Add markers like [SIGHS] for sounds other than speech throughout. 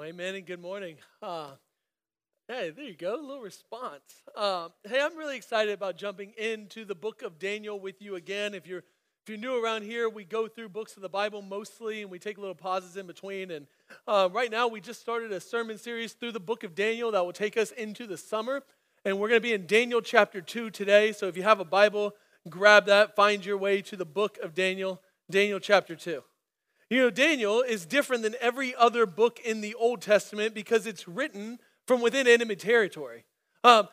Amen and good morning. Uh, hey, there you go, a little response. Uh, hey, I'm really excited about jumping into the book of Daniel with you again. If you're if you're new around here, we go through books of the Bible mostly, and we take little pauses in between. And uh, right now, we just started a sermon series through the book of Daniel that will take us into the summer. And we're going to be in Daniel chapter 2 today. So if you have a Bible, grab that, find your way to the book of Daniel, Daniel chapter 2. You know, Daniel is different than every other book in the Old Testament because it's written from within enemy territory. Um,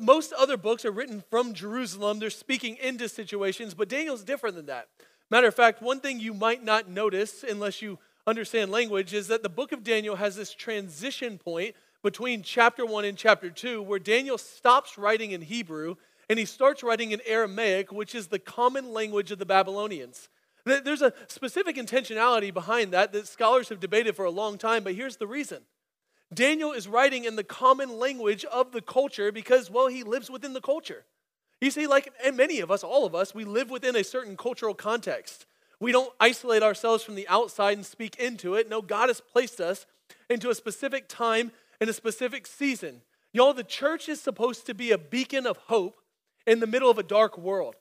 most other books are written from Jerusalem. They're speaking into situations, but Daniel's different than that. Matter of fact, one thing you might not notice unless you understand language is that the book of Daniel has this transition point between chapter 1 and chapter 2 where Daniel stops writing in Hebrew and he starts writing in Aramaic, which is the common language of the Babylonians. There's a specific intentionality behind that that scholars have debated for a long time, but here's the reason. Daniel is writing in the common language of the culture because, well, he lives within the culture. You see, like and many of us, all of us, we live within a certain cultural context. We don't isolate ourselves from the outside and speak into it. No, God has placed us into a specific time and a specific season. Y'all, the church is supposed to be a beacon of hope in the middle of a dark world.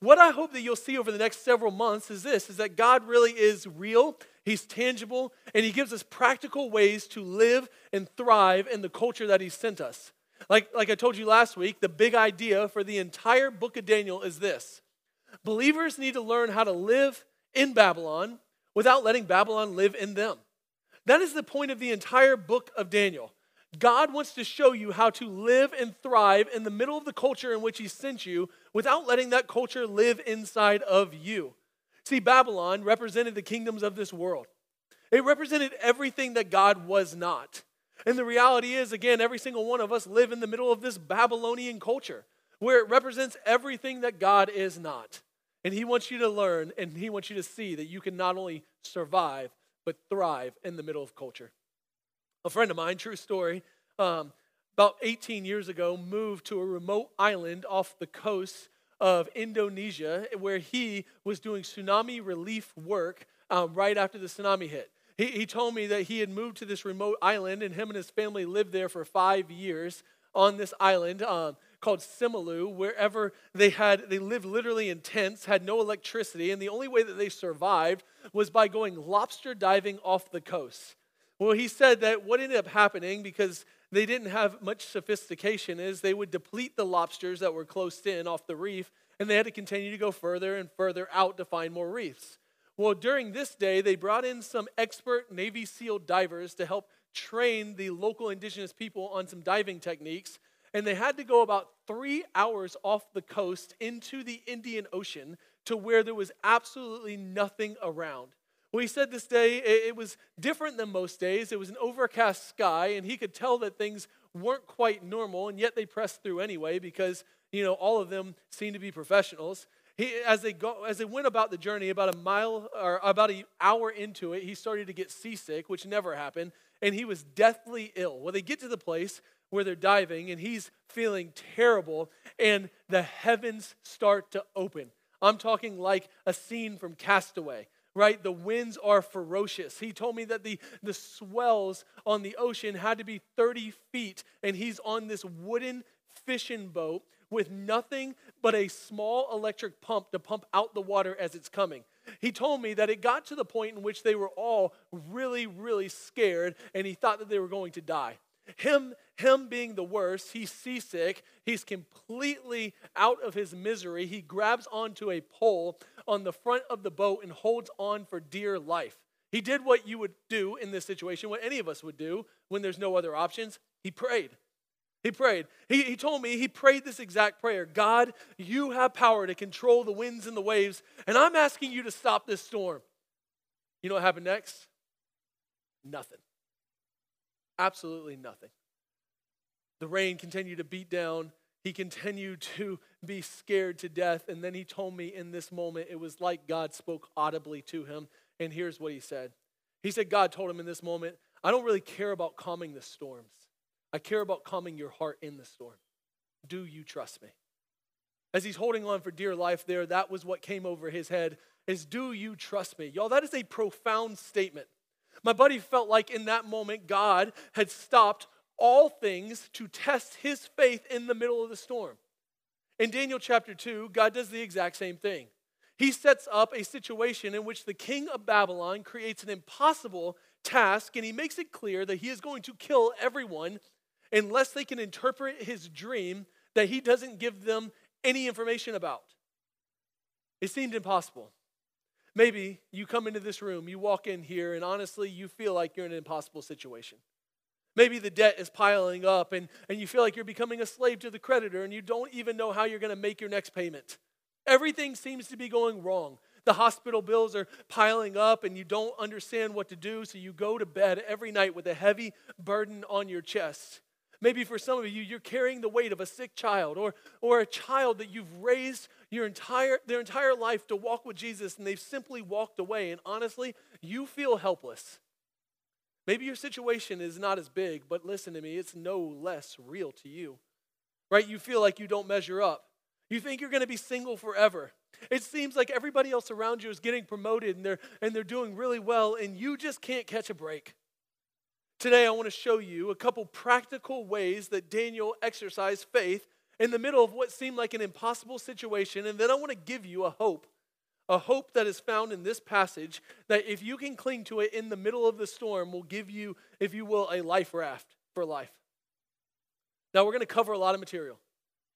What I hope that you'll see over the next several months is this is that God really is real, he's tangible, and he gives us practical ways to live and thrive in the culture that he sent us. Like, like I told you last week, the big idea for the entire book of Daniel is this believers need to learn how to live in Babylon without letting Babylon live in them. That is the point of the entire book of Daniel. God wants to show you how to live and thrive in the middle of the culture in which He sent you without letting that culture live inside of you. See, Babylon represented the kingdoms of this world, it represented everything that God was not. And the reality is, again, every single one of us live in the middle of this Babylonian culture where it represents everything that God is not. And He wants you to learn and He wants you to see that you can not only survive, but thrive in the middle of culture. A friend of mine, true story, um, about 18 years ago, moved to a remote island off the coast of Indonesia where he was doing tsunami relief work um, right after the tsunami hit. He, he told me that he had moved to this remote island and him and his family lived there for five years on this island um, called Simeulue, wherever they had, they lived literally in tents, had no electricity, and the only way that they survived was by going lobster diving off the coast. Well, he said that what ended up happening because they didn't have much sophistication is they would deplete the lobsters that were close in off the reef and they had to continue to go further and further out to find more reefs. Well, during this day, they brought in some expert Navy SEAL divers to help train the local indigenous people on some diving techniques. And they had to go about three hours off the coast into the Indian Ocean to where there was absolutely nothing around. Well, he said this day it was different than most days. It was an overcast sky, and he could tell that things weren't quite normal, and yet they pressed through anyway because you know all of them seemed to be professionals. He, as they go, as they went about the journey, about a mile or about an hour into it, he started to get seasick, which never happened, and he was deathly ill. Well, they get to the place where they're diving, and he's feeling terrible, and the heavens start to open. I'm talking like a scene from Castaway right? The winds are ferocious. He told me that the, the swells on the ocean had to be 30 feet, and he's on this wooden fishing boat with nothing but a small electric pump to pump out the water as it's coming. He told me that it got to the point in which they were all really, really scared, and he thought that they were going to die. Him, him being the worst, he's seasick. He's completely out of his misery. He grabs onto a pole on the front of the boat and holds on for dear life. He did what you would do in this situation, what any of us would do when there's no other options. He prayed. He prayed. He, he told me he prayed this exact prayer God, you have power to control the winds and the waves, and I'm asking you to stop this storm. You know what happened next? Nothing. Absolutely nothing. The rain continued to beat down. He continued to be scared to death. And then he told me in this moment, it was like God spoke audibly to him. And here's what he said He said, God told him in this moment, I don't really care about calming the storms. I care about calming your heart in the storm. Do you trust me? As he's holding on for dear life there, that was what came over his head is do you trust me? Y'all, that is a profound statement. My buddy felt like in that moment God had stopped all things to test his faith in the middle of the storm. In Daniel chapter 2, God does the exact same thing. He sets up a situation in which the king of Babylon creates an impossible task and he makes it clear that he is going to kill everyone unless they can interpret his dream that he doesn't give them any information about. It seemed impossible. Maybe you come into this room, you walk in here, and honestly, you feel like you're in an impossible situation. Maybe the debt is piling up and, and you feel like you're becoming a slave to the creditor and you don't even know how you're going to make your next payment. Everything seems to be going wrong. The hospital bills are piling up and you don't understand what to do, so you go to bed every night with a heavy burden on your chest. Maybe for some of you, you're carrying the weight of a sick child or, or a child that you've raised your entire, their entire life to walk with Jesus and they've simply walked away. And honestly, you feel helpless. Maybe your situation is not as big, but listen to me, it's no less real to you. Right? You feel like you don't measure up. You think you're going to be single forever. It seems like everybody else around you is getting promoted and they're, and they're doing really well, and you just can't catch a break. Today, I want to show you a couple practical ways that Daniel exercised faith in the middle of what seemed like an impossible situation, and then I want to give you a hope. A hope that is found in this passage that if you can cling to it in the middle of the storm, will give you, if you will, a life raft for life. Now, we're going to cover a lot of material,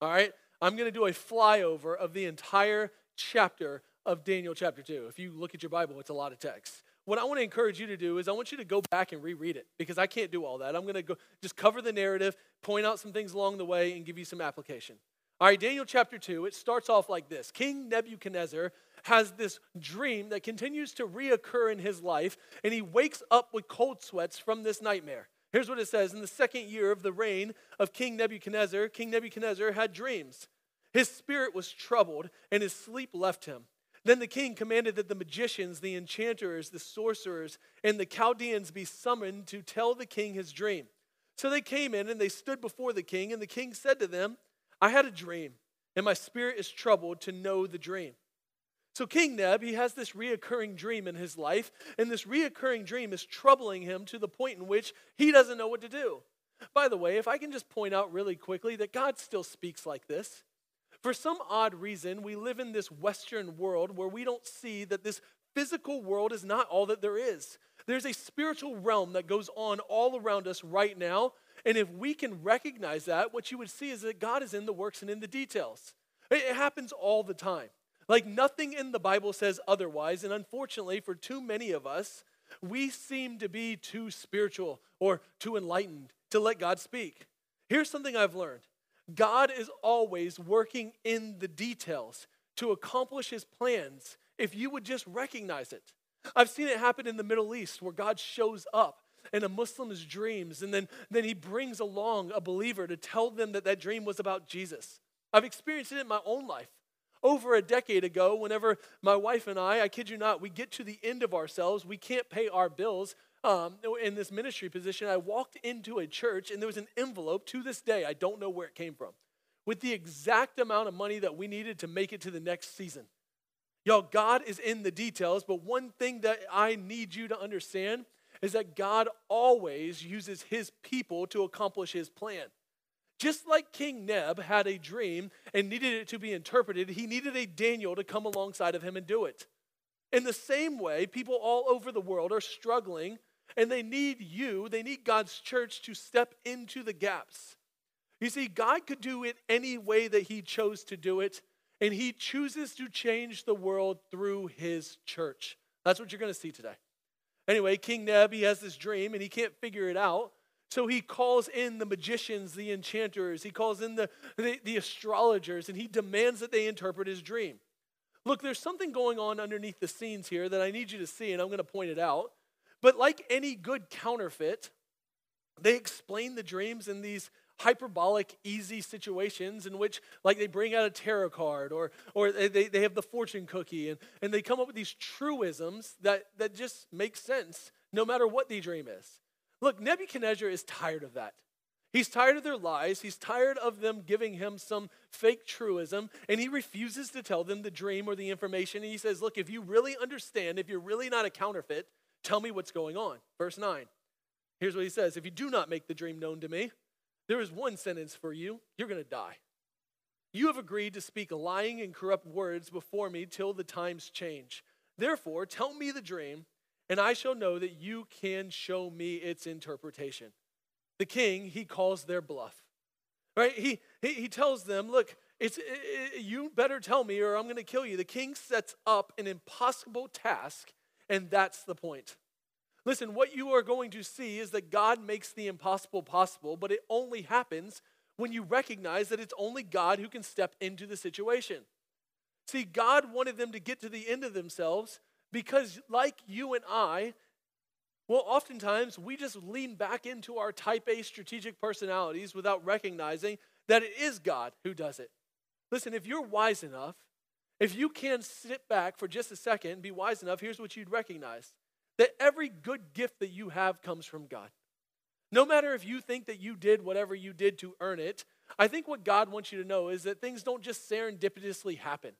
all right? I'm going to do a flyover of the entire chapter of Daniel chapter 2. If you look at your Bible, it's a lot of text. What I want to encourage you to do is I want you to go back and reread it because I can't do all that. I'm going to go just cover the narrative, point out some things along the way, and give you some application. All right, Daniel chapter 2, it starts off like this King Nebuchadnezzar has this dream that continues to reoccur in his life, and he wakes up with cold sweats from this nightmare. Here's what it says In the second year of the reign of King Nebuchadnezzar, King Nebuchadnezzar had dreams. His spirit was troubled, and his sleep left him. Then the king commanded that the magicians, the enchanters, the sorcerers, and the Chaldeans be summoned to tell the king his dream. So they came in and they stood before the king, and the king said to them, I had a dream, and my spirit is troubled to know the dream. So King Neb, he has this reoccurring dream in his life, and this reoccurring dream is troubling him to the point in which he doesn't know what to do. By the way, if I can just point out really quickly that God still speaks like this. For some odd reason, we live in this Western world where we don't see that this physical world is not all that there is. There's a spiritual realm that goes on all around us right now. And if we can recognize that, what you would see is that God is in the works and in the details. It happens all the time. Like nothing in the Bible says otherwise. And unfortunately, for too many of us, we seem to be too spiritual or too enlightened to let God speak. Here's something I've learned God is always working in the details to accomplish his plans if you would just recognize it. I've seen it happen in the Middle East where God shows up in a Muslim's dreams and then, then he brings along a believer to tell them that that dream was about Jesus. I've experienced it in my own life. Over a decade ago, whenever my wife and I, I kid you not, we get to the end of ourselves, we can't pay our bills, um, in this ministry position, I walked into a church and there was an envelope to this day, I don't know where it came from, with the exact amount of money that we needed to make it to the next season. Y'all, God is in the details, but one thing that I need you to understand is that God always uses his people to accomplish his plan. Just like King Neb had a dream and needed it to be interpreted, he needed a Daniel to come alongside of him and do it. In the same way, people all over the world are struggling and they need you, they need God's church to step into the gaps. You see, God could do it any way that He chose to do it, and He chooses to change the world through His church. That's what you're going to see today. Anyway, King Neb, he has this dream and he can't figure it out. So he calls in the magicians, the enchanters, he calls in the, the, the, astrologers, and he demands that they interpret his dream. Look, there's something going on underneath the scenes here that I need you to see, and I'm going to point it out. But like any good counterfeit, they explain the dreams in these hyperbolic, easy situations in which, like, they bring out a tarot card or, or they, they have the fortune cookie and, and they come up with these truisms that, that just make sense no matter what the dream is. Look, Nebuchadnezzar is tired of that. He's tired of their lies. He's tired of them giving him some fake truism, and he refuses to tell them the dream or the information. And he says, Look, if you really understand, if you're really not a counterfeit, Tell me what's going on. Verse 9. Here's what he says If you do not make the dream known to me, there is one sentence for you you're going to die. You have agreed to speak lying and corrupt words before me till the times change. Therefore, tell me the dream, and I shall know that you can show me its interpretation. The king, he calls their bluff. Right? He, he, he tells them, Look, it's, it, you better tell me or I'm going to kill you. The king sets up an impossible task, and that's the point. Listen, what you are going to see is that God makes the impossible possible, but it only happens when you recognize that it's only God who can step into the situation. See, God wanted them to get to the end of themselves because, like you and I, well, oftentimes we just lean back into our type A strategic personalities without recognizing that it is God who does it. Listen, if you're wise enough, if you can sit back for just a second and be wise enough, here's what you'd recognize that every good gift that you have comes from God. No matter if you think that you did whatever you did to earn it, I think what God wants you to know is that things don't just serendipitously happen.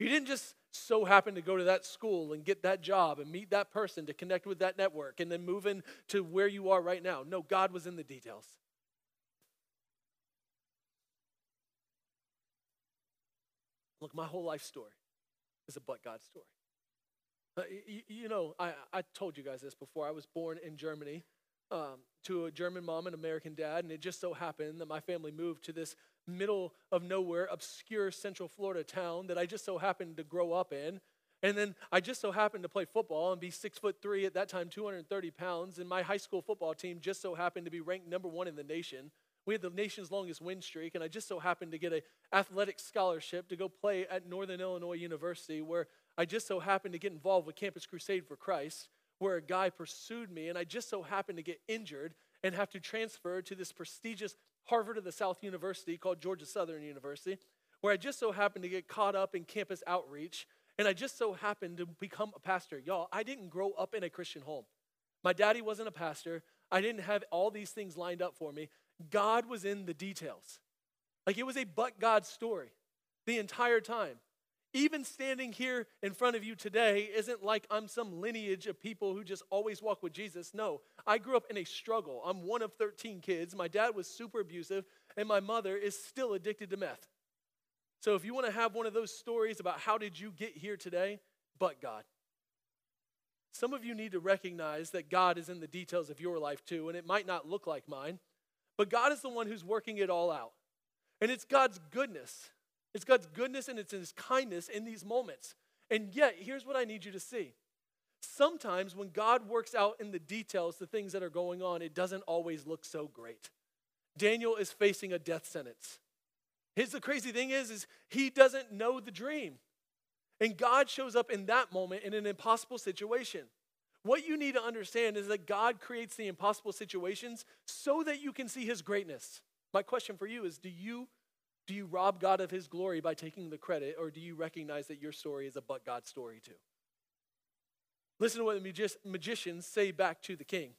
You didn't just so happen to go to that school and get that job and meet that person to connect with that network and then move in to where you are right now. No, God was in the details. Look, my whole life story is a but God story. Uh, you, you, know, I, I told you guys this before. I was born in Germany um, to a German mom and American dad, and it just so happened that my family moved to this middle of nowhere, obscure Central Florida town that I just so happened to grow up in. And then I just so happened to play football and be six foot three at that time, 230 pounds. And my high school football team just so happened to be ranked number one in the nation. We had the nation's longest win streak, and I just so happened to get an athletic scholarship to go play at Northern Illinois University, where I just so happened to get involved with Campus Crusade for Christ, where a guy pursued me, and I just so happened to get injured and have to transfer to this prestigious Harvard of the South University called Georgia Southern University, where I just so happened to get caught up in campus outreach, and I just so happened to become a pastor. Y'all, I didn't grow up in a Christian home. My daddy wasn't a pastor. I didn't have all these things lined up for me. God was in the details. Like it was a but God story the entire time even standing here in front of you today isn't like I'm some lineage of people who just always walk with Jesus. No, I grew up in a struggle. I'm one of 13 kids. My dad was super abusive, and my mother is still addicted to meth. So if you want to have one of those stories about how did you get here today, but God. Some of you need to recognize that God is in the details of your life too, and it might not look like mine, but God is the one who's working it all out. And it's God's goodness it's God's goodness and it's His kindness in these moments. And yet, here's what I need you to see. Sometimes when God works out in the details the things that are going on, it doesn't always look so great. Daniel is facing a death sentence. His the crazy thing is, is he doesn't know the dream. And God shows up in that moment in an impossible situation. What you need to understand is that God creates the impossible situations so that you can see his greatness. My question for you is do you do you rob God of his glory by taking the credit, or do you recognize that your story is a but God story too? Listen to what the magicians say back to the king.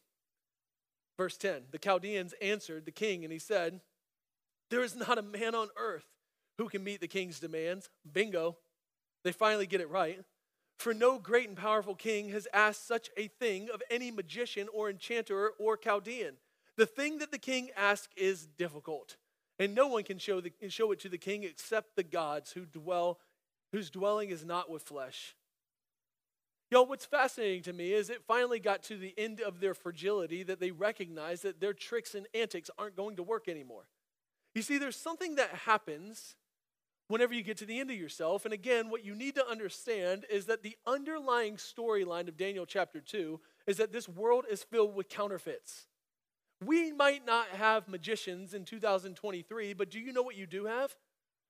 Verse 10 The Chaldeans answered the king, and he said, There is not a man on earth who can meet the king's demands. Bingo. They finally get it right. For no great and powerful king has asked such a thing of any magician or enchanter or Chaldean. The thing that the king asks is difficult and no one can show, the, show it to the king except the gods who dwell, whose dwelling is not with flesh. Yo, what's fascinating to me is it finally got to the end of their fragility that they recognize that their tricks and antics aren't going to work anymore. You see, there's something that happens whenever you get to the end of yourself. And again, what you need to understand is that the underlying storyline of Daniel chapter 2 is that this world is filled with counterfeits. We might not have magicians in 2023, but do you know what you do have?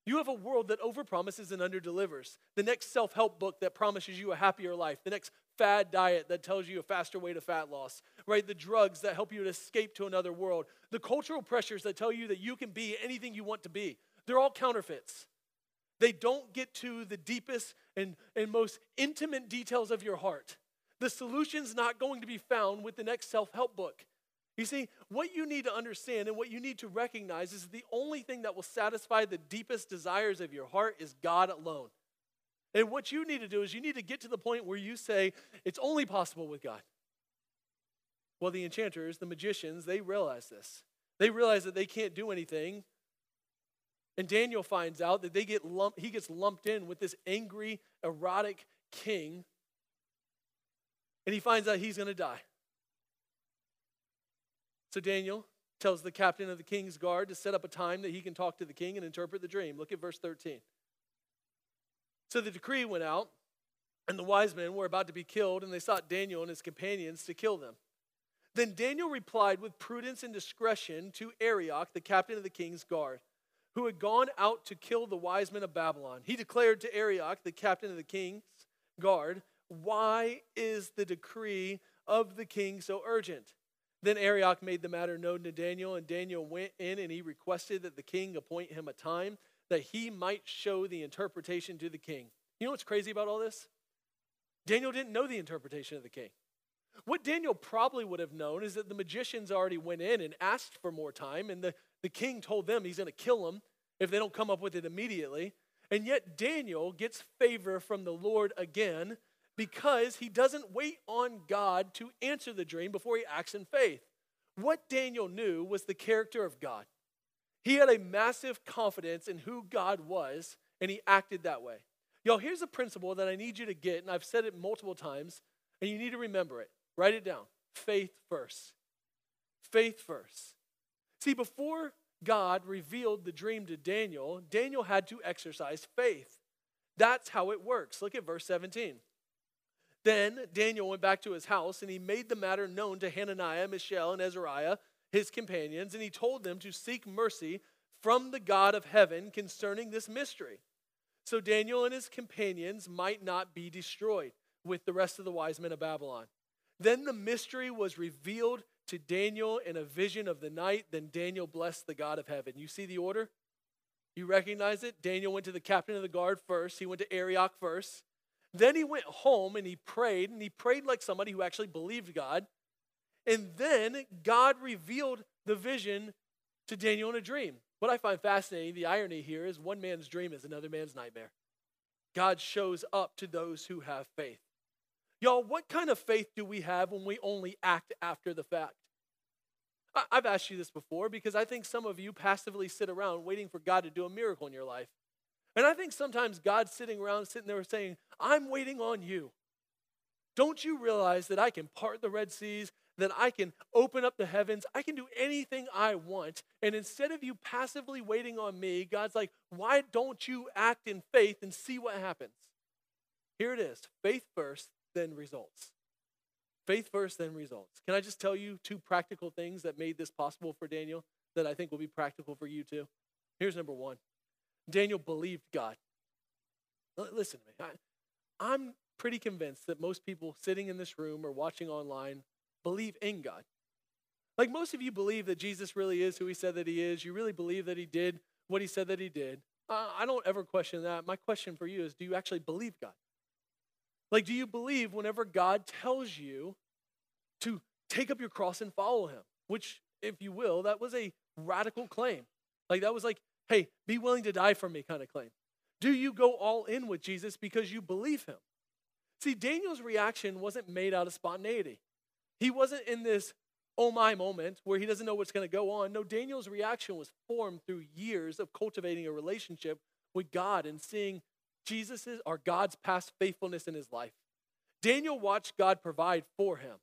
You have a world that overpromises and underdelivers. The next self help book that promises you a happier life. The next fad diet that tells you a faster way to fat loss, right? The drugs that help you to escape to another world. The cultural pressures that tell you that you can be anything you want to be. They're all counterfeits. They don't get to the deepest and, and most intimate details of your heart. The solution's not going to be found with the next self help book. You see, what you need to understand and what you need to recognize is the only thing that will satisfy the deepest desires of your heart is God alone. And what you need to do is you need to get to the point where you say, it's only possible with God. Well, the enchanters, the magicians, they realize this. They realize that they can't do anything. And Daniel finds out that they get lumped, he gets lumped in with this angry, erotic king. And he finds out he's going to die. So Daniel tells the captain of the king's guard to set up a time that he can talk to the king and interpret the dream. Look at verse 13. So the decree went out, and the wise men were about to be killed, and they sought Daniel and his companions to kill them. Then Daniel replied with prudence and discretion to Arioch, the captain of the king's guard, who had gone out to kill the wise men of Babylon. He declared to Arioch, the captain of the king's guard, Why is the decree of the king so urgent? Then Arioch made the matter known to Daniel, and Daniel went in and he requested that the king appoint him a time that he might show the interpretation to the king. You know what's crazy about all this? Daniel didn't know the interpretation of the king. What Daniel probably would have known is that the magicians already went in and asked for more time, and the, the king told them he's going to kill them if they don't come up with it immediately. And yet Daniel gets favor from the Lord again because he doesn't wait on God to answer the dream before he acts in faith. What Daniel knew was the character of God. He had a massive confidence in who God was, and he acted that way. Y'all, here's a principle that I need you to get, and I've said it multiple times, and you need to remember it. Write it down. Faith first. Faith first. See, before God revealed the dream to Daniel, Daniel had to exercise faith. That's how it works. Look at verse 17. Then Daniel went back to his house, and he made the matter known to Hananiah, Mishael, and Azariah his companions, and he told them to seek mercy from the God of heaven concerning this mystery. So Daniel and his companions might not be destroyed with the rest of the wise men of Babylon. Then the mystery was revealed to Daniel in a vision of the night. Then Daniel blessed the God of heaven. You see the order? You recognize it? Daniel went to the captain of the guard first, he went to Arioch first. Then he went home and he prayed, and he prayed like somebody who actually believed God. And then God revealed the vision to Daniel in a dream. What I find fascinating, the irony here is one man's dream is another man's nightmare. God shows up to those who have faith. Y'all, what kind of faith do we have when we only act after the fact? I've asked you this before because I think some of you passively sit around waiting for God to do a miracle in your life. And I think sometimes God's sitting around, sitting there saying, I'm waiting on you. Don't you realize that I can part the Red Seas? that I can open up the heavens. I can do anything I want. And instead of you passively waiting on me, God's like, why don't you act in faith and see what happens? Here it is faith first, then results. Faith first, then results. Can I just tell you two practical things that made this possible for Daniel that I think will be practical for you too? Here's number one Daniel believed God. Listen to me. I, I'm pretty convinced that most people sitting in this room or watching online believe in God. Like most of you believe that Jesus really is who he said that he is. You really believe that he did what he said that he did. I don't ever question that. My question for you is do you actually believe God? Like, do you believe whenever God tells you to take up your cross and follow him? Which, if you will, that was a radical claim. Like, that was like, hey, be willing to die for me kind of claim. Do you go all in with Jesus because you believe him? See, Daniel's reaction wasn't made out of spontaneity. He wasn't in this oh my moment where he doesn't know what's going to go on. No, Daniel's reaction was formed through years of cultivating a relationship with God and seeing Jesus's or God's past faithfulness in his life. Daniel watched God provide for him.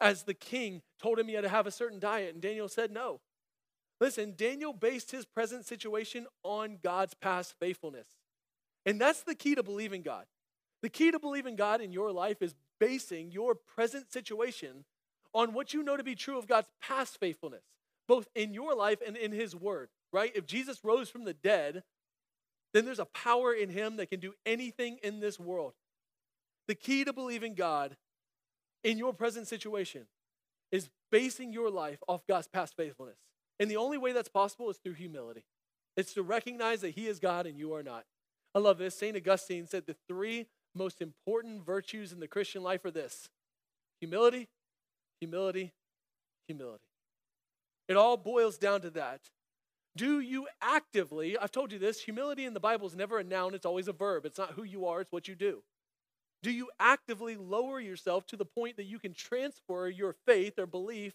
As the king told him he had to have a certain diet, and Daniel said no. Listen, Daniel based his present situation on God's past faithfulness. And that's the key to believing God. The key to believing God in your life is basing your present situation on what you know to be true of God's past faithfulness, both in your life and in His Word, right? If Jesus rose from the dead, then there's a power in Him that can do anything in this world. The key to believing God in your present situation is basing your life off God's past faithfulness. And the only way that's possible is through humility. It's to recognize that He is God and you are not. I love this. St. Augustine said the three most important virtues in the Christian life are this humility, humility, humility. It all boils down to that. Do you actively, I've told you this, humility in the Bible is never a noun, it's always a verb. It's not who you are, it's what you do. Do you actively lower yourself to the point that you can transfer your faith or belief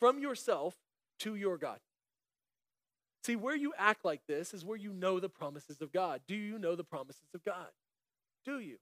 from yourself to your God? See, where you act like this is where you know the promises of God. Do you know the promises of God? Do you?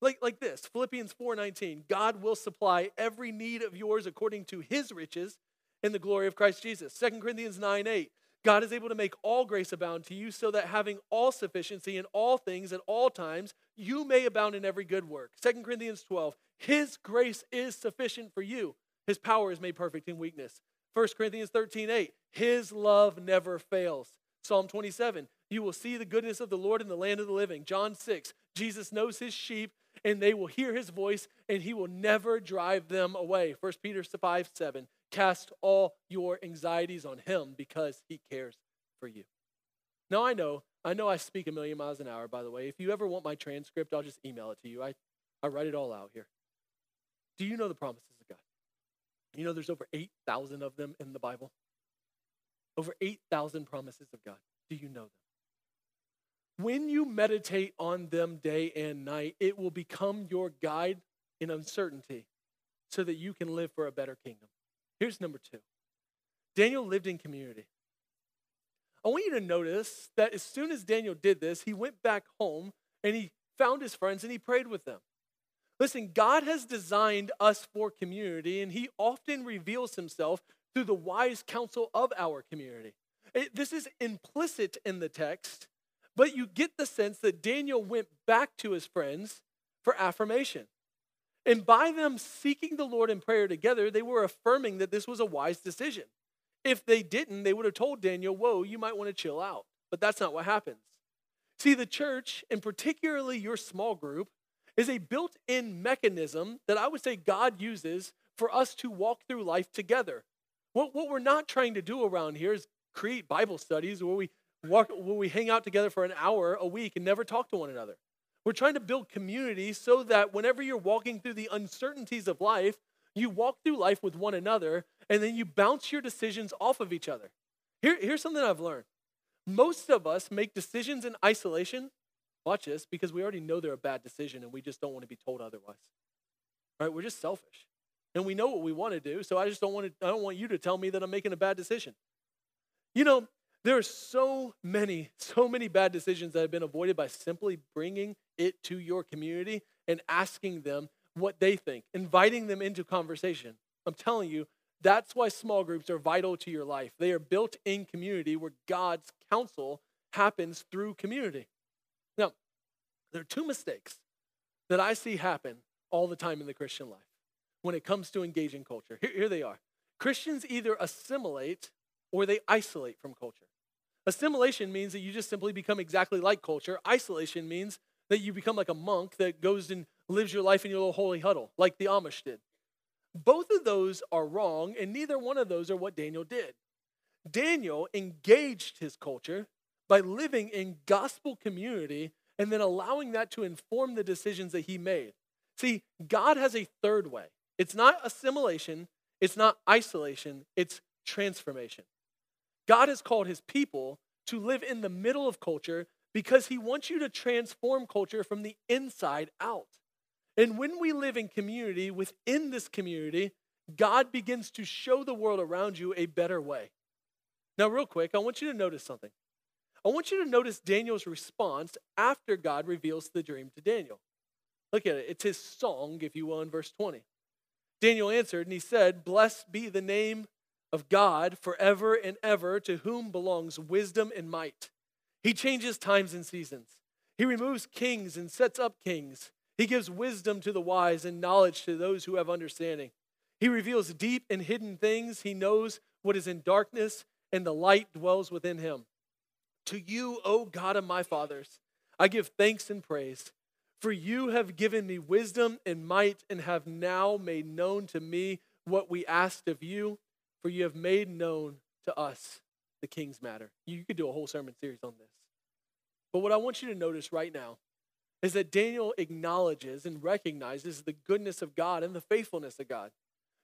Like, like this Philippians 4:19, God will supply every need of yours according to his riches in the glory of Christ Jesus. 2 Corinthians 9 8, God is able to make all grace abound to you so that having all sufficiency in all things at all times, you may abound in every good work. 2 Corinthians 12, His grace is sufficient for you. His power is made perfect in weakness. 1 Corinthians 13, 8, His love never fails. Psalm 27, you will see the goodness of the Lord in the land of the living. John 6, Jesus knows his sheep and they will hear his voice and he will never drive them away. 1 Peter 5, 7, Cast all your anxieties on him because he cares for you. Now, I know, I know I speak a million miles an hour, by the way. If you ever want my transcript, I'll just email it to you. I, I write it all out here. Do you know the promises? You know there's over 8,000 of them in the Bible? Over 8,000 promises of God. Do you know them? When you meditate on them day and night, it will become your guide in uncertainty so that you can live for a better kingdom. Here's number two Daniel lived in community. I want you to notice that as soon as Daniel did this, he went back home and he found his friends and he prayed with them. Listen, God has designed us for community, and He often reveals Himself through the wise counsel of our community. It, this is implicit in the text, but you get the sense that Daniel went back to his friends for affirmation. And by them seeking the Lord in prayer together, they were affirming that this was a wise decision. If they didn't, they would have told Daniel, Whoa, you might want to chill out. But that's not what happens. See, the church, and particularly your small group, is a built in mechanism that I would say God uses for us to walk through life together. What, what we're not trying to do around here is create Bible studies where we walk, where we hang out together for an hour a week and never talk to one another. We're trying to build community so that whenever you're walking through the uncertainties of life, you walk through life with one another and then you bounce your decisions off of each other. Here, here's something I've learned most of us make decisions in isolation. Watch this, because we already know they're a bad decision and we just don't want to be told otherwise. Right? We're just selfish. And we know what we want to do, so I just don't want to, I don't want you to tell me that I'm making a bad decision. You know, there are so many, so many bad decisions that have been avoided by simply bringing it to your community and asking them what they think, inviting them into conversation. I'm telling you, that's why small groups are vital to your life. They are built in community where God's counsel happens through community. There are two mistakes that I see happen all the time in the Christian life when it comes to engaging culture. Here, here they are Christians either assimilate or they isolate from culture. Assimilation means that you just simply become exactly like culture. Isolation means that you become like a monk that goes and lives your life in your little holy huddle, like the Amish did. Both of those are wrong, and neither one of those are what Daniel did. Daniel engaged his culture by living in gospel community and then allowing that to inform the decisions that he made. See, God has a third way. It's not assimilation, it's not isolation, it's transformation. God has called his people to live in the middle of culture because he wants you to transform culture from the inside out. And when we live in community, within this community, God begins to show the world around you a better way. Now, real quick, I want you to notice something. I want you to notice Daniel's response after God reveals the dream to Daniel. Look at it. It's his song, if you will, in verse 20. Daniel answered and he said, Blessed be the name of God forever and ever, to whom belongs wisdom and might. He changes times and seasons. He removes kings and sets up kings. He gives wisdom to the wise and knowledge to those who have understanding. He reveals deep and hidden things. He knows what is in darkness, and the light dwells within him. To you, O God of my fathers, I give thanks and praise. For you have given me wisdom and might, and have now made known to me what we asked of you for you have made known to us the king's matter. You could do a whole sermon series on this. But what I want you to notice right now is that Daniel acknowledges and recognizes the goodness of God and the faithfulness of God.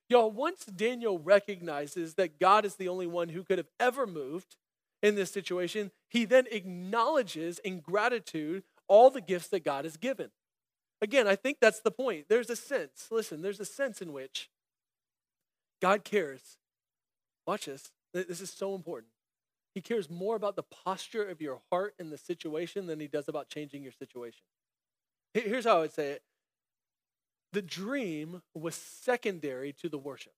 Y'all, once Daniel recognizes that God is the only one who could have ever moved in this situation, he then acknowledges in gratitude all the gifts that God has given. Again, I think that's the point. There's a sense, listen, there's a sense in which God cares. Watch this. This is so important. He cares more about the posture of your heart in the situation than he does about changing your situation. Here's how I would say it the dream was secondary to the worship.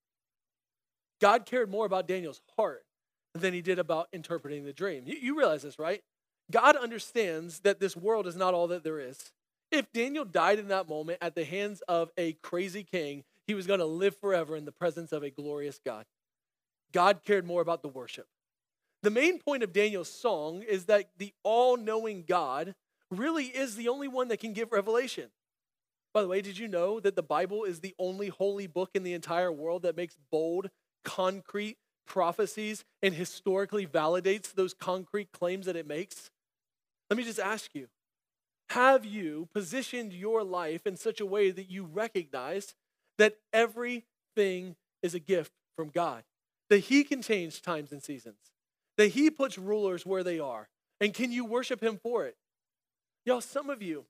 God cared more about Daniel's heart than he did about interpreting the dream. You, you, realize this, right? God understands that this world is not all that there is. If Daniel died in that moment at the hands of a crazy king, he was going to live forever in the presence of a glorious God. God cared more about the worship. The main point of Daniel's song is that the all knowing God really is the only one that can give revelation. By the way, did you know that the Bible is the only holy book in the entire world that makes bold, concrete prophecies and historically validates those concrete claims that it makes? Let me just ask you have you positioned your life in such a way that you recognize that everything is a gift from God? That He can change times and seasons, that He puts rulers where they are. And can you worship Him for it? Y'all, some of you,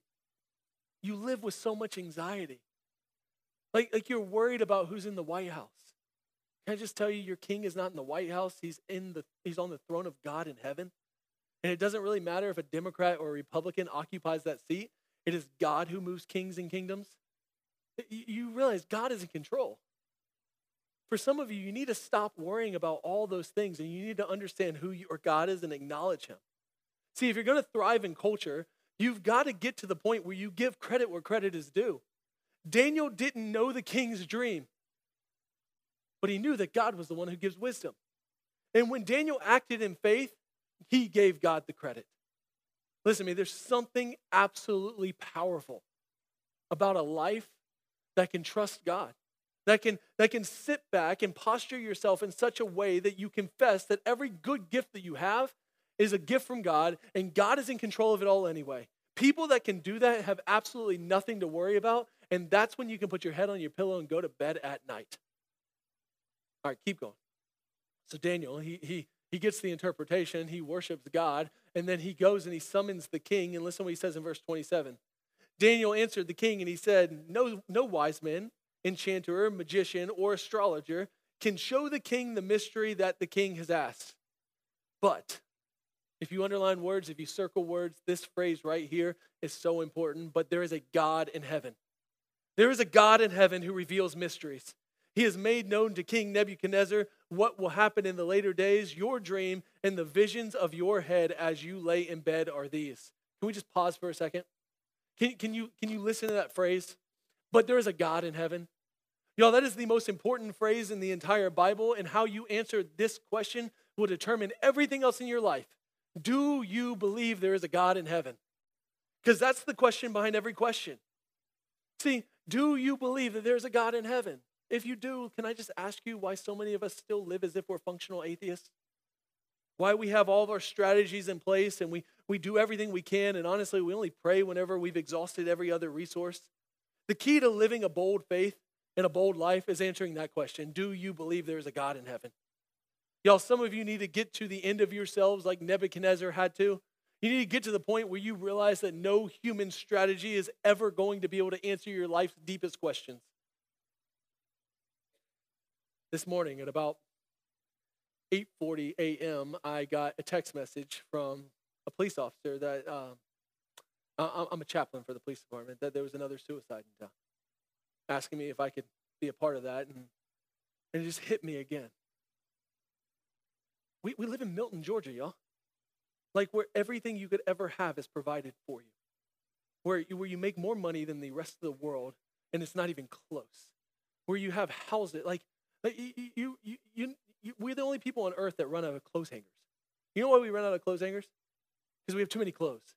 you live with so much anxiety. Like, like you're worried about who's in the White House. Can I just tell you, your king is not in the White House, he's, in the, he's on the throne of God in heaven. And it doesn't really matter if a Democrat or a Republican occupies that seat, it is God who moves kings and kingdoms. You realize God is in control. For some of you, you need to stop worrying about all those things and you need to understand who your God is and acknowledge Him. See, if you're going to thrive in culture, you've got to get to the point where you give credit where credit is due. Daniel didn't know the king's dream, but he knew that God was the one who gives wisdom. And when Daniel acted in faith, he gave God the credit. Listen to me, there's something absolutely powerful about a life that can trust God, that can, that can sit back and posture yourself in such a way that you confess that every good gift that you have is a gift from God and God is in control of it all anyway. People that can do that have absolutely nothing to worry about, and that's when you can put your head on your pillow and go to bed at night. All right, keep going. So Daniel, he, he, he gets the interpretation, he worships God, and then he goes and he summons the king. And listen what he says in verse 27. Daniel answered the king and he said, No, no wise man, enchanter, magician, or astrologer can show the king the mystery that the king has asked. But if you underline words, if you circle words, this phrase right here is so important. But there is a God in heaven. There is a God in heaven who reveals mysteries. He has made known to King Nebuchadnezzar what will happen in the later days. Your dream and the visions of your head as you lay in bed are these. Can we just pause for a second? Can, can, you, can you listen to that phrase? But there is a God in heaven. Y'all, that is the most important phrase in the entire Bible, and how you answer this question will determine everything else in your life. Do you believe there is a God in heaven? Because that's the question behind every question. See, do you believe that there's a God in heaven? If you do, can I just ask you why so many of us still live as if we're functional atheists? Why we have all of our strategies in place and we, we do everything we can, and honestly, we only pray whenever we've exhausted every other resource? The key to living a bold faith and a bold life is answering that question Do you believe there is a God in heaven? Y'all, some of you need to get to the end of yourselves like Nebuchadnezzar had to. You need to get to the point where you realize that no human strategy is ever going to be able to answer your life's deepest questions this morning at about 8:40 a.m. I got a text message from a police officer that um, I'm a chaplain for the police department that there was another suicide in town, asking me if I could be a part of that, and, and it just hit me again. We, we live in Milton, Georgia, y'all. Like where everything you could ever have is provided for you. Where you, where you make more money than the rest of the world, and it's not even close. Where you have houses, like like you, you, you, you, we're the only people on earth that run out of clothes hangers. You know why we run out of clothes hangers? Because we have too many clothes.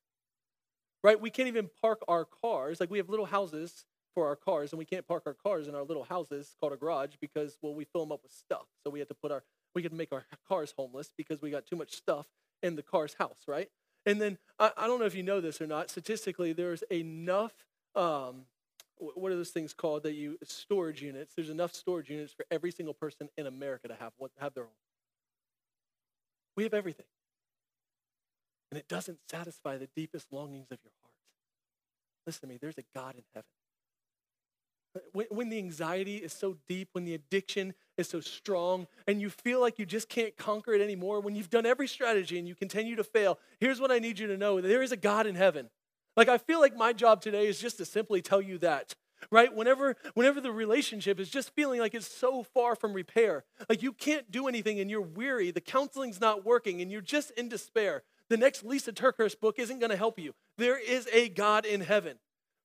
Right? We can't even park our cars. Like we have little houses for our cars, and we can't park our cars in our little houses called a garage because, well, we fill them up with stuff. So we had to put our, we could make our cars homeless because we got too much stuff in the car's house, right? And then I, I don't know if you know this or not. Statistically, there's enough um, what are those things called that you storage units there's enough storage units for every single person in america to have have their own we have everything and it doesn't satisfy the deepest longings of your heart Listen to me, there's a God in heaven. When, when the anxiety is so deep, when the addiction is so strong, and you feel like you just can't conquer it anymore, when you've done every strategy and you continue to fail, here's what I need you to know there is a God in heaven. Like, I feel like my job today is just to simply tell you that right whenever whenever the relationship is just feeling like it's so far from repair like you can't do anything and you're weary the counseling's not working and you're just in despair the next Lysa TerKeurst book isn't going to help you there is a god in heaven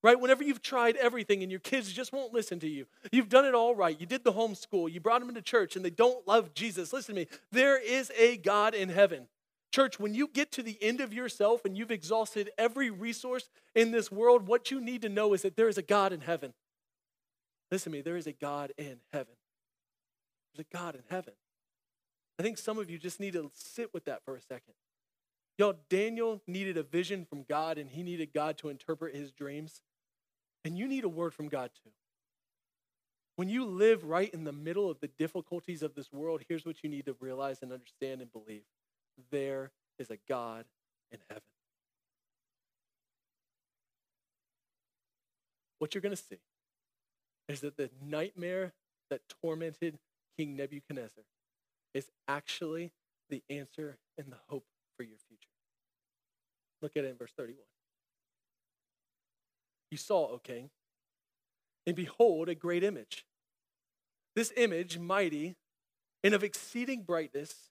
right? Whenever you've tried everything and your kids just won't listen to you, you've done it all right. You did the homeschool, you brought them into church, and they don't love Jesus. Listen to me. There is a God in heaven. Church, when you get to the end of yourself and you've exhausted every resource in this world, what you need to know is that there is a God in heaven. Listen to me, there is a God in heaven. There's a God in heaven. I think some of you just need to sit with that for a second. Y'all, Daniel needed a vision from God and he needed God to interpret his dreams. And you need a word from God too. When you live right in the middle of the difficulties of this world, here's what you need to realize and understand and believe there is a God in heaven. What you're going to see is that the nightmare that tormented King Nebuchadnezzar is actually the answer and the hope for your future. Look at it in verse 31. You saw, O king, and behold, a great image. This image, mighty and of exceeding brightness,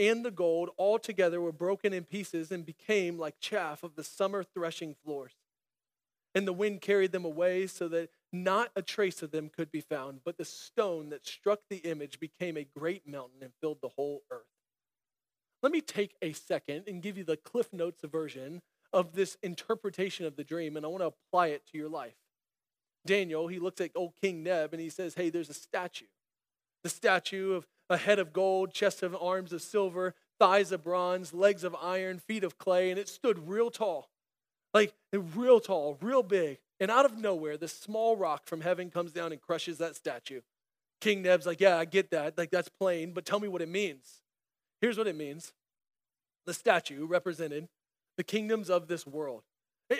and the gold all together were broken in pieces and became like chaff of the summer threshing floors. And the wind carried them away so that not a trace of them could be found, but the stone that struck the image became a great mountain and filled the whole earth. Let me take a second and give you the Cliff Notes version of this interpretation of the dream, and I want to apply it to your life. Daniel, he looks at old King Neb and he says, Hey, there's a statue. The statue of a head of gold, chest of arms of silver, thighs of bronze, legs of iron, feet of clay, and it stood real tall. Like real tall, real big. And out of nowhere, this small rock from heaven comes down and crushes that statue. King Neb's like, Yeah, I get that. Like, that's plain, but tell me what it means. Here's what it means the statue represented the kingdoms of this world.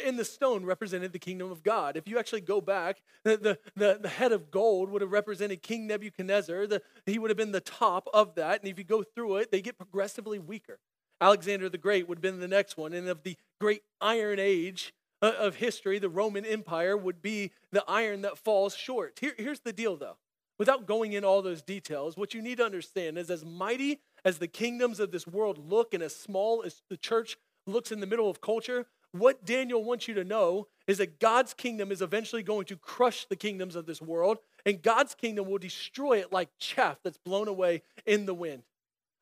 And the stone represented the kingdom of God. If you actually go back, the, the, the, the, head of gold would have represented King Nebuchadnezzar. The, he would have been the top of that. And if you go through it, they get progressively weaker. Alexander the Great would have been the next one. And of the great iron age uh, of history, the Roman Empire would be the iron that falls short. Here, here's the deal, though. Without going in all those details, what you need to understand is as mighty as the kingdoms of this world look and as small as the church looks in the middle of culture, what Daniel wants you to know is that God's kingdom is eventually going to crush the kingdoms of this world, and God's kingdom will destroy it like chaff that's blown away in the wind.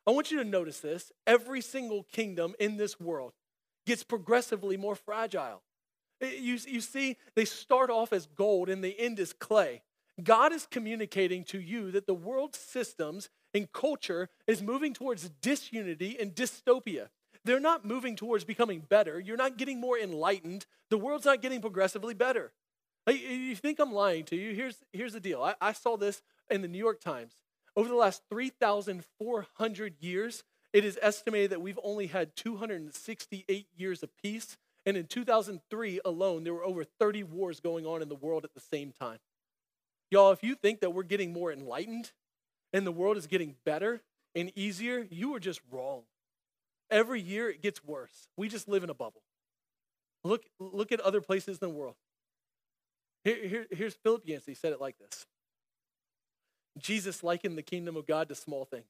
I want you to notice this. Every single kingdom in this world gets progressively more fragile. Eh, you, you see, they start off as gold and they end as clay. God is communicating to you that the world's systems and culture is moving towards disunity and dystopia. They're not moving towards becoming better. You're not getting more enlightened. The world's not getting progressively better. You think I'm lying to you? Here's, here's the deal. I, I saw this in the New York Times. Over the last 3,400 years, it is estimated that we've only had 268 years of peace. And in 2003 alone, there were over 30 wars going on in the world at the same time. Y'all, if you think that we're getting more enlightened and the world is getting better and easier, you are just wrong. Every year it gets worse. We just live in a bubble. Look, look at other places in the world. Here, here, here's Philip Yancey said it like this Jesus likened the kingdom of God to small things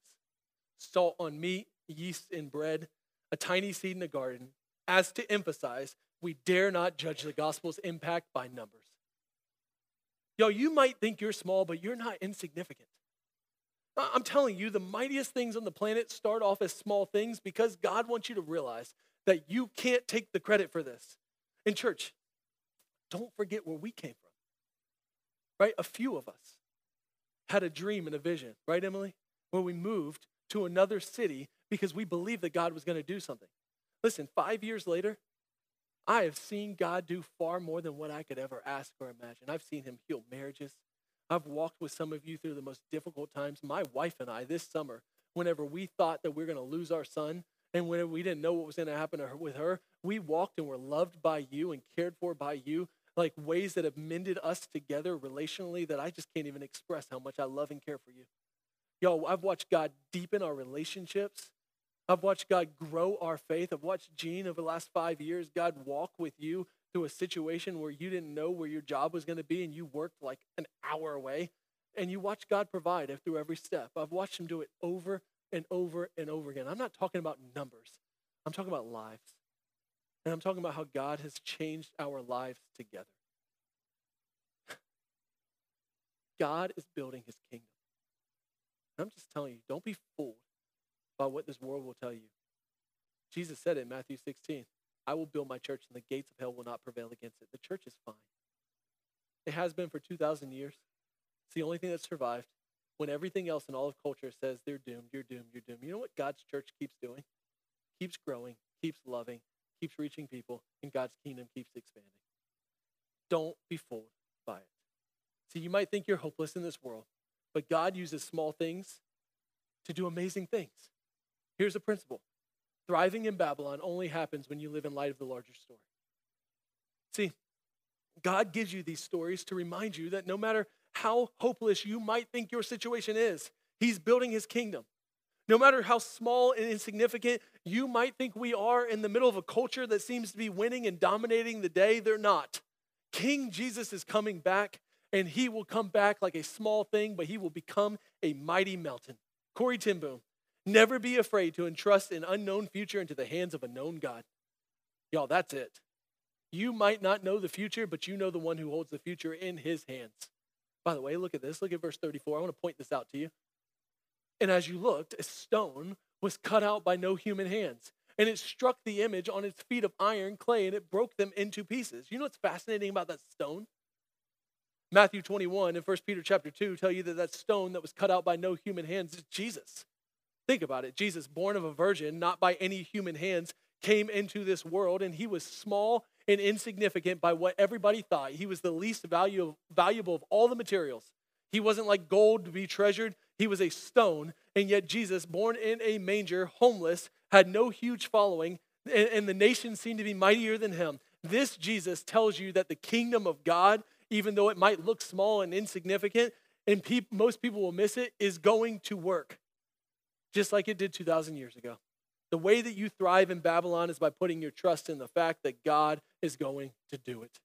salt on meat, yeast in bread, a tiny seed in a garden, as to emphasize, we dare not judge the gospel's impact by numbers. Yo, you might think you're small, but you're not insignificant. I'm telling you, the mightiest things on the planet start off as small things because God wants you to realize that you can't take the credit for this. In church, don't forget where we came from, right? A few of us had a dream and a vision, right, Emily? When we moved to another city because we believed that God was going to do something. Listen, five years later, I have seen God do far more than what I could ever ask or imagine. I've seen Him heal marriages. I've walked with some of you through the most difficult times. My wife and I, this summer, whenever we thought that we are going to lose our son, and whenever we didn't know what was going to happen with her, we walked and were loved by you and cared for by you, like ways that have mended us together relationally that I just can't even express how much I love and care for you. Yo, I've watched God deepen our relationships. I've watched God grow our faith. I've watched Gene over the last five years, God walk with you through a situation where you didn't know where your job was going to be and you worked like an hour away. And you watch God provide through every step. I've watched him do it over and over and over again. I'm not talking about numbers, I'm talking about lives. And I'm talking about how God has changed our lives together. [SIGHS] God is building his kingdom. I'm just telling you, don't be fooled by what this world will tell you. Jesus said it in Matthew 16 I will build my church, and the gates of hell will not prevail against it. The church is fine. It has been for 2,000 years. It's the only thing that's survived when everything else in all of culture says they're doomed, you're doomed, you're doomed. You know what God's church keeps doing? Keeps growing, keeps loving, keeps reaching people, and God's kingdom keeps expanding. Don't be fooled by it. See, you might think you're hopeless in this world, but God uses small things to do amazing things. Here's a principle thriving in Babylon only happens when you live in light of the larger story. See, God gives you these stories to remind you that no matter how hopeless you might think your situation is, He's building His kingdom. No matter how small and insignificant you might think we are in the middle of a culture that seems to be winning and dominating the day, they're not. King Jesus is coming back, and he will come back like a small thing, but he will become a mighty mountain. Corrie ten Boom, never be afraid to entrust an unknown future into the hands of a known God. Y'all, that's it. You might not know the future, but you know the one who holds the future in his hands. By the way, look at this. Look at verse 34. I want to point this out to you. And as you looked, a stone was cut out by no human hands. And it struck the image on its feet of iron clay and it broke them into pieces. You know what's fascinating about that stone? Matthew 21 and 1 Peter chapter 2 tell you that that stone that was cut out by no human hands is Jesus. Think about it. Jesus, born of a virgin, not by any human hands, came into this world and he was small and insignificant by what everybody thought. He was the least value, valuable of all the materials. He wasn't like gold to be treasured, he was a stone, and yet Jesus, born in a manger, homeless, had no huge following, and, and the nation seemed to be mightier than him. This Jesus tells you that the kingdom of God, even though it might look small and insignificant, and pe- most people will miss it, is going to work, just like it did 2,000 years ago. The way that you thrive in Babylon is by putting your trust in the fact that God is going to do it.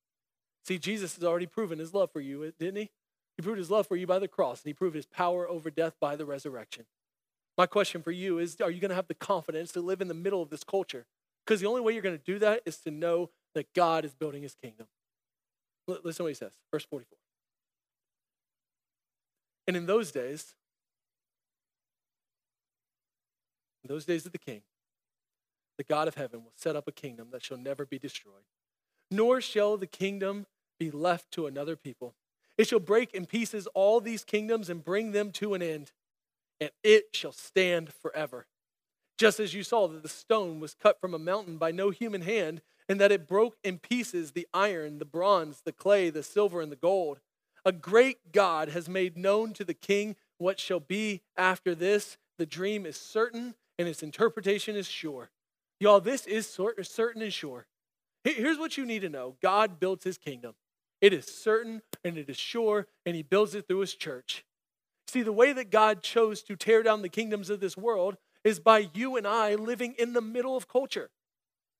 See, Jesus has already proven his love for you, didn't he? He proved his love for you by the cross, and he proved his power over death by the resurrection. My question for you is Are you going to have the confidence to live in the middle of this culture? Because the only way you're going to do that is to know that God is building his kingdom. Listen to what he says, verse 44. And in those days, in those days of the king, the God of heaven will set up a kingdom that shall never be destroyed, nor shall the kingdom be left to another people. It shall break in pieces all these kingdoms and bring them to an end, and it shall stand forever. Just as you saw that the stone was cut from a mountain by no human hand, and that it broke in pieces the iron, the bronze, the clay, the silver, and the gold. A great God has made known to the king what shall be after this. The dream is certain, and its interpretation is sure. Y'all, this is certain and sure. Here's what you need to know God builds his kingdom. It is certain and it is sure, and he builds it through his church. See, the way that God chose to tear down the kingdoms of this world is by you and I living in the middle of culture.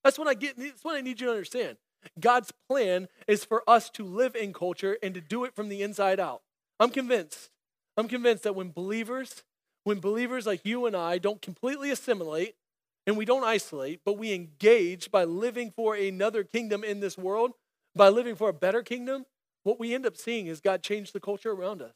That's what I get, that's what I need you to understand. God's plan is for us to live in culture and to do it from the inside out. I'm convinced. I'm convinced that when believers, when believers like you and I don't completely assimilate and we don't isolate, but we engage by living for another kingdom in this world, by living for a better kingdom, what we end up seeing is God change the culture around us.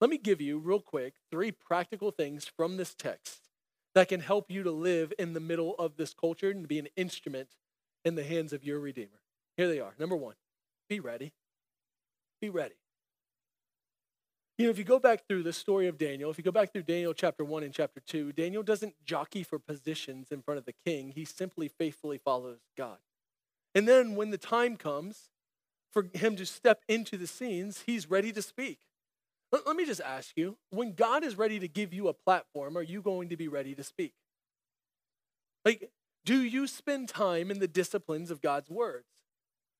Let me give you, real quick, three practical things from this text that can help you to live in the middle of this culture and be an instrument in the hands of your Redeemer. Here they are. Number one, be ready. Be ready. You know, if you go back through the story of Daniel, if you go back through Daniel chapter 1 and chapter 2, Daniel doesn't jockey for positions in front of the king. He simply faithfully follows God. And then when the time comes for him to step into the scenes, he's ready to speak. Let me just ask you when God is ready to give you a platform, are you going to be ready to speak? Like, do you spend time in the disciplines of God's words?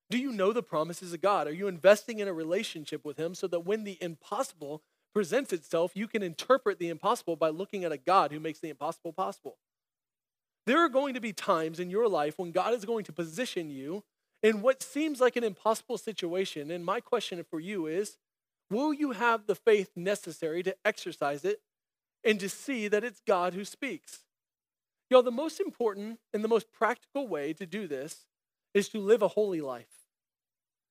Do you know the promises of God? Are you investing in a relationship with Him so that when the impossible presents itself, you can interpret the impossible by looking at a God who makes the impossible possible? There are going to be times in your life when God is going to position you in what seems like an impossible situation. And my question for you is will you have the faith necessary to exercise it and to see that it's God who speaks? Y'all, the most important and the most practical way to do this is to live a holy life.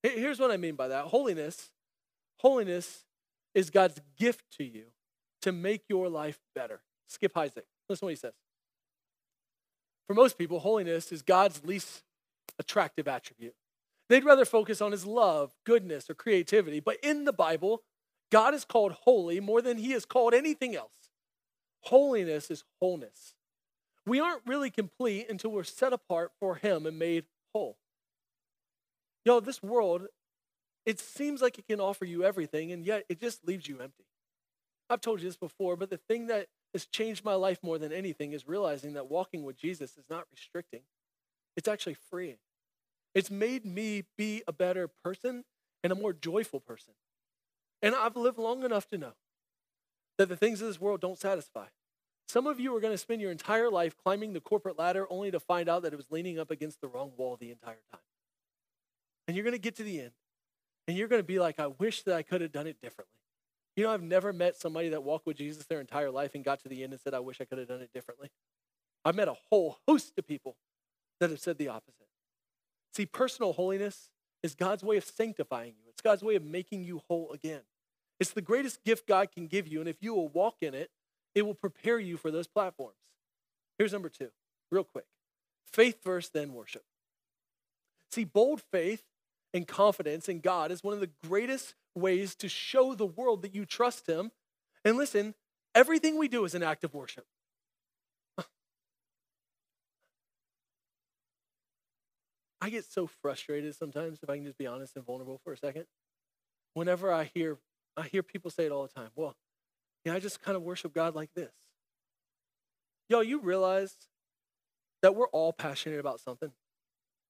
Here's what I mean by that. Holiness, holiness is God's gift to you to make your life better. Skip Heitzig. Listen to what he says. For most people, holiness is God's least attractive attribute. They'd rather focus on his love, goodness, or creativity. But in the Bible, God is called holy more than he is called anything else. Holiness is wholeness. We aren't really complete until we're set apart for him and made whole. Yo, this world, it seems like it can offer you everything, and yet it just leaves you empty. I've told you this before, but the thing that has changed my life more than anything is realizing that walking with Jesus is not restricting, it's actually freeing. It's made me be a better person and a more joyful person. And I've lived long enough to know that the things of this world don't satisfy. Some of you are going to spend your entire life climbing the corporate ladder only to find out that it was leaning up against the wrong wall the entire time. And you're going to get to the end and you're going to be like, I wish that I could have done it differently. You know, I've never met somebody that walked with Jesus their entire life and got to the end and said, I wish I could have done it differently. I've met a whole host of people that have said the opposite. See, personal holiness is God's way of sanctifying you, it's God's way of making you whole again. It's the greatest gift God can give you, and if you will walk in it, it will prepare you for those platforms. Here's number two, real quick faith first, then worship. See, bold faith and confidence in God is one of the greatest ways to show the world that you trust Him. And listen, everything we do is an act of worship. [LAUGHS] I get so frustrated sometimes, if I can just be honest and vulnerable for a second. Whenever I hear I hear people say it all the time. Well, yeah, I just kind of worship God like this. Yo, you realize that we're all passionate about something.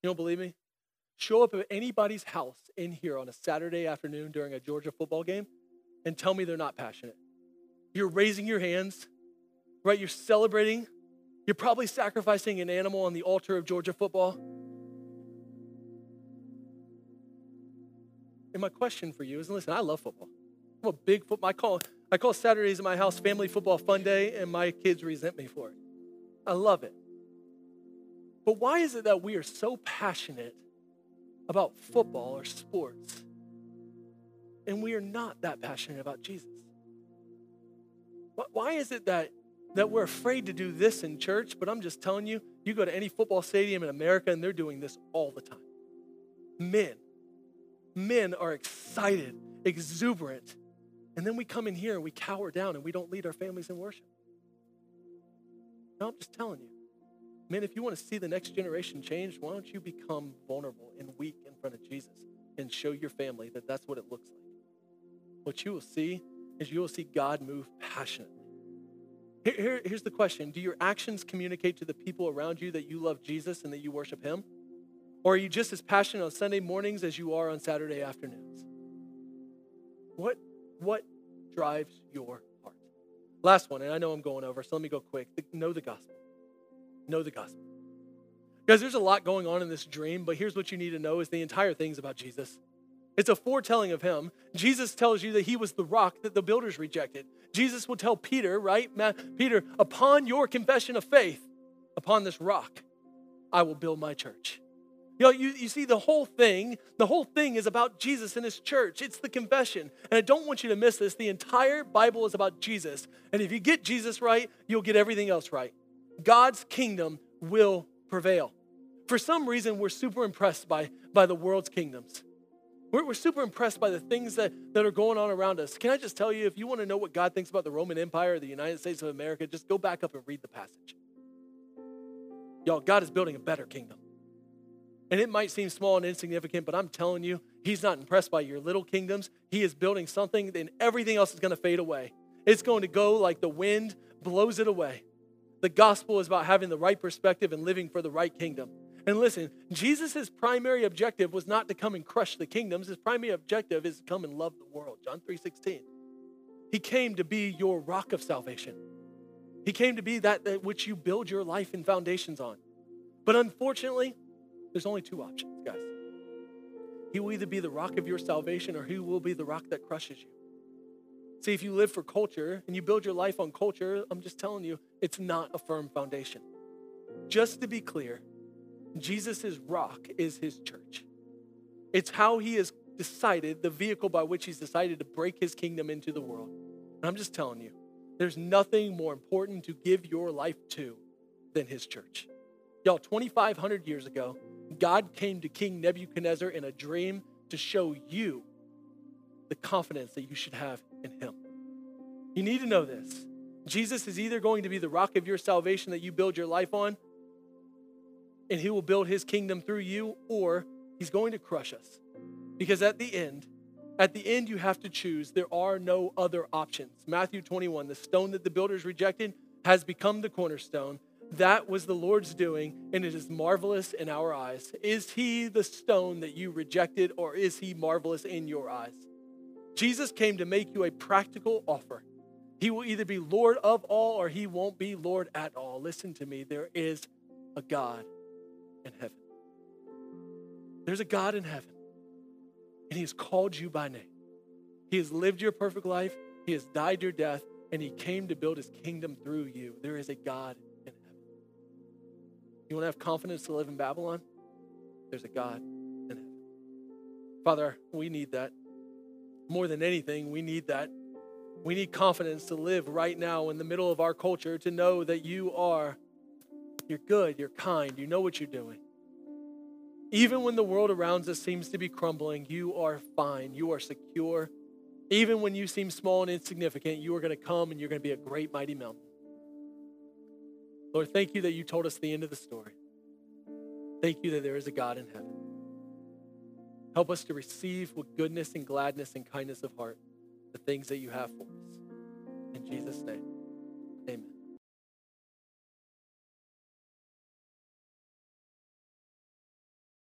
You don't believe me? show up at anybody's house in here on a Saturday afternoon during a Georgia football game and tell me they're not passionate. You're raising your hands, right? You're celebrating. You're probably sacrificing an animal on the altar of Georgia football. And my question for you is listen, I love football. I'm a big football. I call, I call Saturdays in my house family football fun day, and my kids resent me for it. I love it. But why is it that we are so passionate about football or sports, and we are not that passionate about Jesus? Why is it that, that we're afraid to do this in church? But I'm just telling you, you go to any football stadium in America, and they're doing this all the time. Men, men are excited, exuberant, and then we come in here and we cower down and we don't lead our families in worship. No, I'm just telling you. Man, if you want to see the next generation change, why don't you become vulnerable and weak in front of Jesus and show your family that that's what it looks like? What you will see is you will see God move passionately. Here, here, here's the question Do your actions communicate to the people around you that you love Jesus and that you worship Him? Or are you just as passionate on Sunday mornings as you are on Saturday afternoons? What, what drives your heart? Last one, and I know I'm going over, so let me go quick. Know the gospel know the gospel. Guys, there's a lot going on in this dream, but here's what you need to know is the entire thing's about Jesus. It's a foretelling of him. Jesus tells you that he was the rock that the builders rejected. Jesus will tell Peter, right? Peter, upon your confession of faith, upon this rock, I will build my church. You know, you, you see, the whole thing, the whole thing is about Jesus and his church. It's the confession. And I don't want you to miss this. The entire Bible is about Jesus. And if you get Jesus right, you'll get everything else right. God's kingdom will prevail. For some reason, we're super impressed by, by the world's kingdoms. We're, we're super impressed by the things that, that are going on around us. Can I just tell you, if you want to know what God thinks about the Roman Empire or the United States of America, just go back up and read the passage. Y'all, God is building a better kingdom. And it might seem small and insignificant, but I'm telling you, He's not impressed by your little kingdoms. He is building something, and everything else is going to fade away. It's going to go like the wind blows it away. The gospel is about having the right perspective and living for the right kingdom. And listen, Jesus' primary objective was not to come and crush the kingdoms. His primary objective is to come and love the world. John 3:16. He came to be your rock of salvation. He came to be that, that which you build your life and foundations on. But unfortunately, there's only two options, guys. He will either be the rock of your salvation or he will be the rock that crushes you. See, if you live for culture and you build your life on culture, I'm just telling you, it's not a firm foundation. Just to be clear, Jesus' rock is his church. It's how he has decided, the vehicle by which he's decided to break his kingdom into the world. And I'm just telling you, there's nothing more important to give your life to than his church. Y'all, 2,500 years ago, God came to King Nebuchadnezzar in a dream to show you the confidence that you should have in him. You need to know this. Jesus is either going to be the rock of your salvation that you build your life on, and he will build his kingdom through you, or he's going to crush us. Because at the end, at the end, you have to choose. There are no other options. Matthew 21, the stone that the builders rejected has become the cornerstone. That was the Lord's doing, and it is marvelous in our eyes. Is he the stone that you rejected, or is he marvelous in your eyes? Jesus came to make you a practical offer. He will either be Lord of all or he won't be Lord at all. Listen to me, there is a God in heaven. There's a God in heaven, and He has called you by name. He has lived your perfect life, He has died your death, and He came to build His kingdom through you. There is a God. You want to have confidence to live in Babylon? There's a God in heaven. Father, we need that. More than anything, we need that. We need confidence to live right now in the middle of our culture, to know that you are you're good, you're kind, you know what you're doing. Even when the world around us seems to be crumbling, you are fine, you are secure. Even when you seem small and insignificant, you are going to come and you're going to be a great, mighty mountain. Lord, thank you that you told us the end of the story. Thank you that there is a God in heaven. Help us to receive with goodness and gladness and kindness of heart the things that you have for us. In Jesus' name.